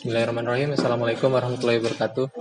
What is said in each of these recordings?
Bismillahirrahmanirrahim. Assalamualaikum warahmatullahi wabarakatuh.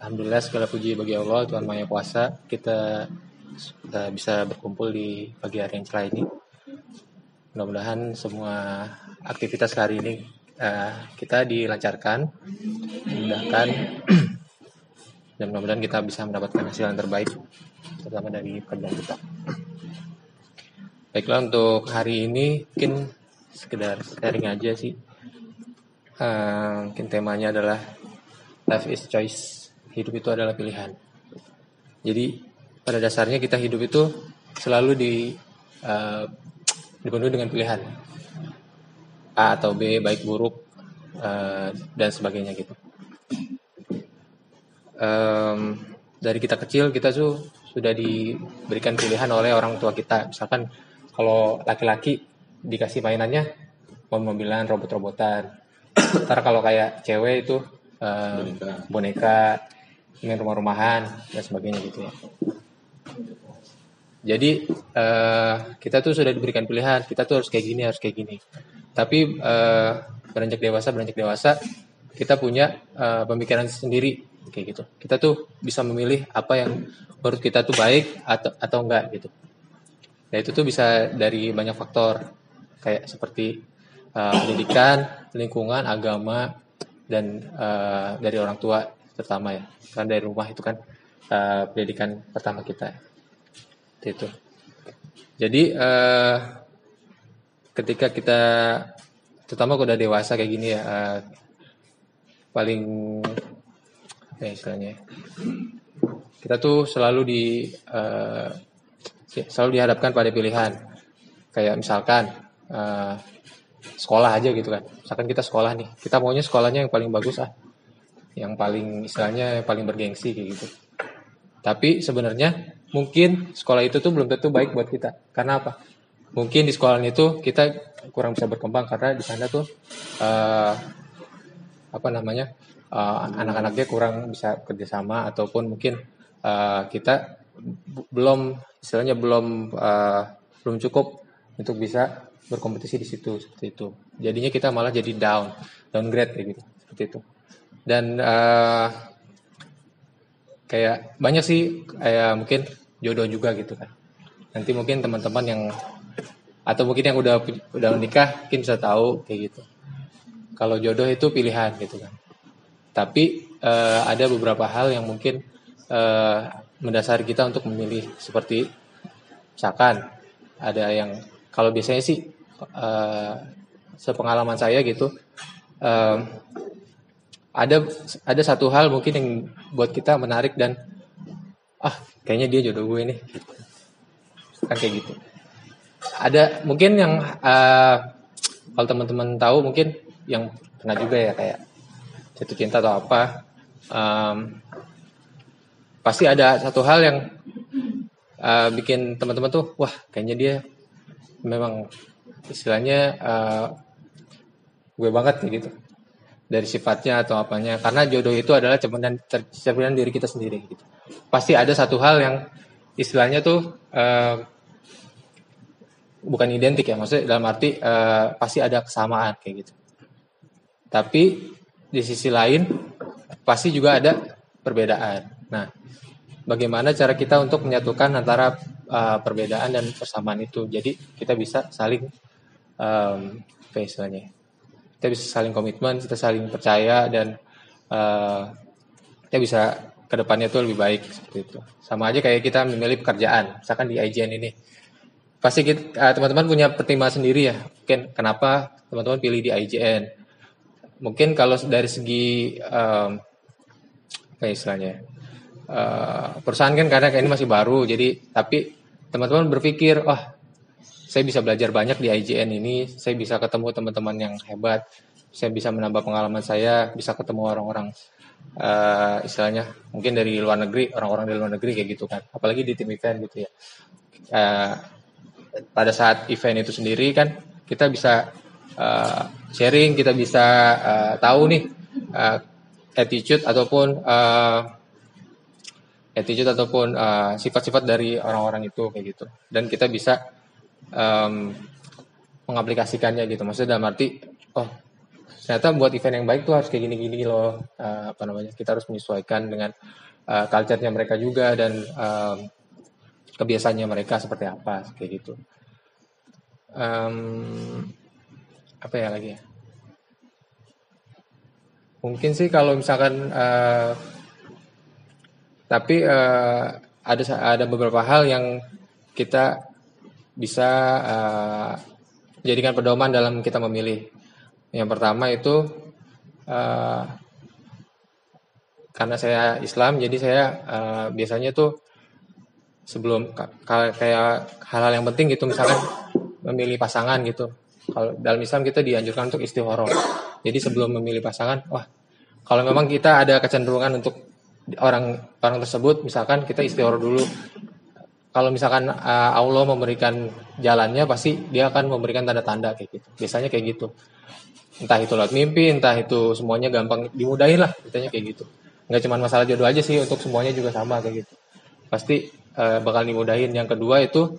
Alhamdulillah segala puji bagi Allah Tuhan Maha Kuasa. Kita uh, bisa berkumpul di pagi hari yang cerah ini. Mudah-mudahan semua aktivitas hari ini uh, kita dilancarkan, dimudahkan, dan mudah-mudahan kita bisa mendapatkan hasil yang terbaik, terutama dari pekerjaan kita. Baiklah untuk hari ini mungkin sekedar sharing aja sih. Uh, mungkin temanya adalah life is choice. Hidup itu adalah pilihan. Jadi pada dasarnya kita hidup itu selalu di uh, dipenuhi dengan pilihan A atau B baik buruk uh, dan sebagainya gitu. Um, dari kita kecil kita tuh sudah diberikan pilihan oleh orang tua kita. Misalkan kalau laki-laki dikasih mainannya mobil-mobilan, robot-robotan. Ntar kalau kayak cewek itu uh, boneka. boneka, ingin rumah-rumahan dan sebagainya gitu ya. Jadi uh, kita tuh sudah diberikan pilihan, kita tuh harus kayak gini, harus kayak gini. Tapi uh, beranjak dewasa, beranjak dewasa, kita punya uh, pemikiran sendiri kayak gitu. Kita tuh bisa memilih apa yang menurut kita tuh baik atau atau enggak gitu. Ya itu tuh bisa dari banyak faktor kayak seperti uh, pendidikan, lingkungan, agama dan uh, dari orang tua terutama ya. Kan dari rumah itu kan uh, pendidikan pertama kita. Itu. Jadi uh, ketika kita terutama kalau udah dewasa kayak gini ya uh, paling apa ya istilahnya kita tuh selalu di uh, selalu dihadapkan pada pilihan. Kayak misalkan uh, sekolah aja gitu kan. Misalkan kita sekolah nih, kita maunya sekolahnya yang paling bagus ah. Yang paling istilahnya yang paling bergengsi kayak gitu. Tapi sebenarnya mungkin sekolah itu tuh belum tentu baik buat kita. Karena apa? Mungkin di sekolah itu kita kurang bisa berkembang karena di sana tuh uh, apa namanya uh, anak-anaknya kurang bisa kerjasama ataupun mungkin uh, kita belum istilahnya belum uh, belum cukup untuk bisa berkompetisi di situ seperti itu. Jadinya kita malah jadi down, downgrade kayak gitu, seperti itu. Dan uh, kayak banyak sih kayak mungkin jodoh juga gitu kan. Nanti mungkin teman-teman yang atau mungkin yang udah udah menikah mungkin bisa tahu kayak gitu. Kalau jodoh itu pilihan gitu kan. Tapi uh, ada beberapa hal yang mungkin uh, mendasari kita untuk memilih seperti misalkan ada yang kalau biasanya sih uh, sepengalaman saya gitu um, ada ada satu hal mungkin yang buat kita menarik dan ah kayaknya dia jodoh gue nih. Kan kayak gitu. Ada mungkin yang uh, kalau teman-teman tahu mungkin yang pernah juga ya kayak jatuh cinta atau apa um, pasti ada satu hal yang uh, bikin teman-teman tuh wah kayaknya dia memang istilahnya uh, gue banget kayak gitu. Dari sifatnya atau apanya. Karena jodoh itu adalah cerminan cerminan diri kita sendiri gitu. Pasti ada satu hal yang istilahnya tuh uh, bukan identik ya. Maksudnya dalam arti uh, pasti ada kesamaan kayak gitu. Tapi di sisi lain pasti juga ada perbedaan. Nah bagaimana cara kita untuk menyatukan antara uh, perbedaan dan persamaan itu. Jadi kita bisa saling um, apa istilahnya? Kita bisa saling komitmen, kita saling percaya dan uh, kita bisa ke depannya itu lebih baik seperti itu. Sama aja kayak kita memilih pekerjaan, misalkan di IGN ini. Pasti uh, teman-teman punya pertimbangan sendiri ya. Mungkin kenapa teman-teman pilih di IGN. Mungkin kalau dari segi um, apa istilahnya? uh, perusahaan kan karena ini masih baru jadi tapi teman-teman berpikir oh, saya bisa belajar banyak di IGN ini. Saya bisa ketemu teman-teman yang hebat. Saya bisa menambah pengalaman saya bisa ketemu orang-orang uh, istilahnya mungkin dari luar negeri orang-orang dari luar negeri kayak gitu kan. Apalagi di tim event gitu ya. Uh, pada saat event itu sendiri kan kita bisa uh, sharing kita bisa uh, tahu nih uh, attitude ataupun uh, attitude ataupun sifat sifat-sifat dari orang-orang itu kayak gitu. Dan kita bisa um, mengaplikasikannya gitu. Maksudnya dalam arti, oh ternyata buat event yang baik tuh harus kayak gini-gini loh. Uh, apa namanya? Kita harus menyesuaikan dengan uh, culture-nya mereka juga dan um, kebiasaannya mereka seperti apa kayak gitu. Um, apa ya lagi ya? Mungkin sih kalau misalkan uh, tapi uh, ada ada beberapa hal yang kita bisa uh, jadikan pedoman dalam kita memilih. Yang pertama itu uh, karena saya Islam, jadi saya uh, biasanya tuh sebelum kayak hal-hal yang penting gitu, misalkan memilih pasangan gitu. Kalau dalam Islam kita dianjurkan untuk istihoroh. Jadi sebelum memilih pasangan, wah kalau memang kita ada kecenderungan untuk orang orang tersebut misalkan kita istighfar dulu kalau misalkan uh, Allah memberikan jalannya pasti dia akan memberikan tanda-tanda kayak gitu. Biasanya kayak gitu. Entah itu lewat mimpi entah itu semuanya gampang dimudahin lah biasanya kayak gitu. Nggak cuma masalah jodoh aja sih untuk semuanya juga sama kayak gitu. Pasti uh, bakal dimudahin. Yang kedua itu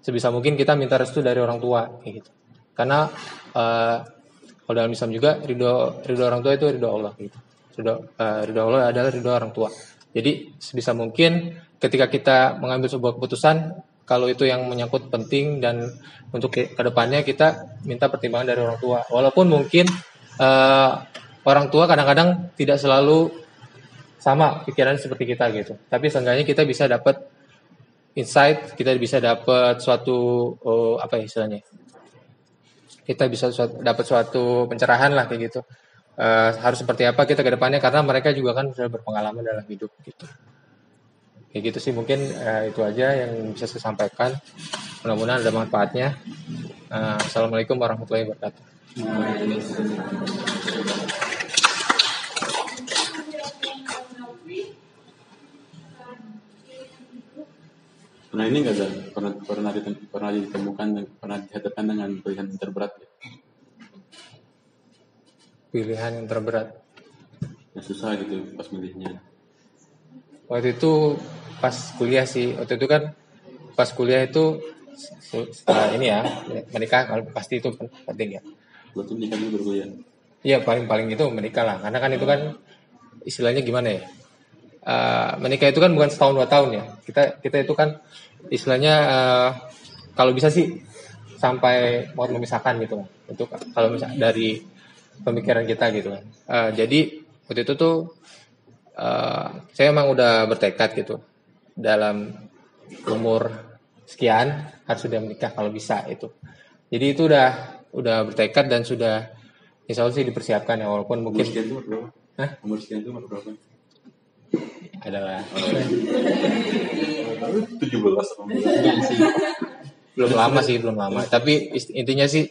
sebisa mungkin kita minta restu dari orang tua kayak gitu. Karena uh, kalau dalam Islam juga ridho ridho orang tua itu ridho Allah gitu. Ridho, uh, ridho Allah adalah ridho orang tua. Jadi sebisa mungkin ketika kita mengambil sebuah keputusan, kalau itu yang menyangkut penting dan untuk ke ke depannya kita minta pertimbangan dari orang tua. Walaupun mungkin uh, orang tua kadang-kadang tidak selalu sama pikiran seperti kita gitu. Tapi seenggaknya kita bisa dapat insight, kita bisa dapat suatu oh, apa ya istilahnya? Kita bisa dapat suatu pencerahan lah kayak gitu uh, harus seperti apa kita ke depannya karena mereka juga kan sudah berpengalaman dalam hidup gitu. Kayak gitu sih mungkin uh, itu aja yang bisa saya sampaikan. Mudah-mudahan ada manfaatnya. Uh, Assalamualaikum warahmatullahi wabarakatuh. Pernah ini enggak pernah pernah pernah ditemukan pernah dihadapkan dengan pilihan terberat ya? pilihan yang terberat? Yang susah gitu pas milihnya. Waktu itu pas kuliah sih. Waktu itu kan pas kuliah itu setelah ini ya menikah pasti itu penting ya. Berarti menikah dulu berkuliah. Iya paling paling itu menikah lah karena kan itu kan istilahnya gimana ya uh, menikah itu kan bukan setahun dua tahun ya kita kita itu kan istilahnya uh, kalau bisa sih sampai mau memisahkan gitu untuk kalau misalnya dari pemikiran kita gitu kan. Uh, jadi waktu itu tuh uh, saya emang udah bertekad gitu dalam umur sekian harus sudah menikah kalau bisa itu. Jadi itu udah udah bertekad dan sudah insya Allah sih dipersiapkan ya walaupun mungkin. Umur sekian itu berapa? Hah? Umur sekian itu berapa? Adalah. Tujuh belas belum lama sih belum lama. Tapi intinya sih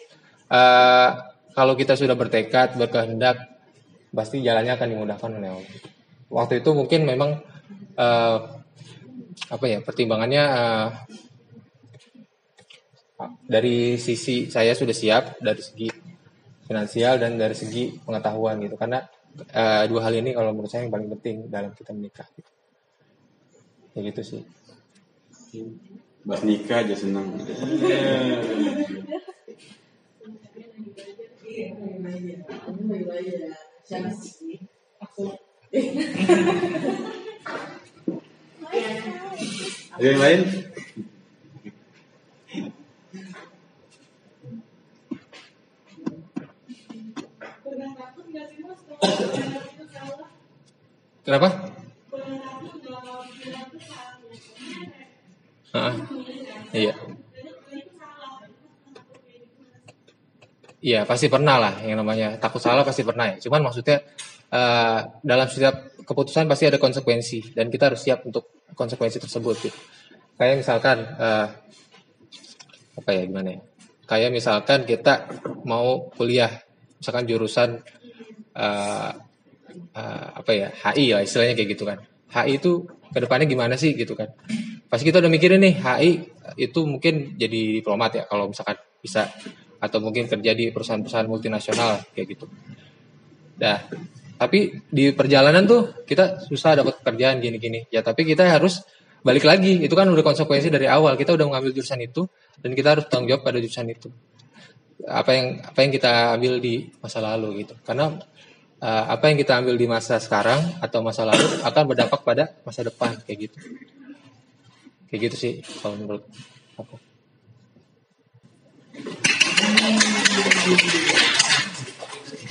uh, kalau kita sudah bertekad, berkehendak, pasti jalannya akan dimudahkan oleh Allah. Waktu itu mungkin memang uh, apa ya pertimbangannya uh, dari sisi saya sudah siap dari segi finansial dan dari segi pengetahuan gitu. Karena uh, dua hal ini kalau menurut saya yang paling penting dalam kita menikah gitu. ya gitu sih. Mbak nikah aja senang Ada yang lain? Kenapa? Ah, iya. Iya pasti pernah lah yang namanya takut salah pasti pernah ya. Cuman maksudnya uh, dalam setiap keputusan pasti ada konsekuensi dan kita harus siap untuk konsekuensi tersebut. Gitu. Kayak misalkan uh, apa ya gimana ya? Kayak misalkan kita mau kuliah, misalkan jurusan uh, uh, apa ya HI lah istilahnya kayak gitu kan. HI itu ke depannya gimana sih gitu kan? Pasti kita udah mikirin nih HI itu mungkin jadi diplomat ya kalau misalkan bisa atau mungkin kerja di perusahaan-perusahaan multinasional kayak gitu. Nah, tapi di perjalanan tuh kita susah dapat pekerjaan gini-gini. Ya, tapi kita harus balik lagi. Itu kan udah konsekuensi dari awal. Kita udah mengambil jurusan itu dan kita harus tanggung jawab pada jurusan itu. apa yang apa yang kita ambil di masa lalu gitu karena uh, apa yang kita ambil di masa sekarang atau masa lalu akan berdampak pada masa depan kayak gitu kayak gitu sih kalau menurut aku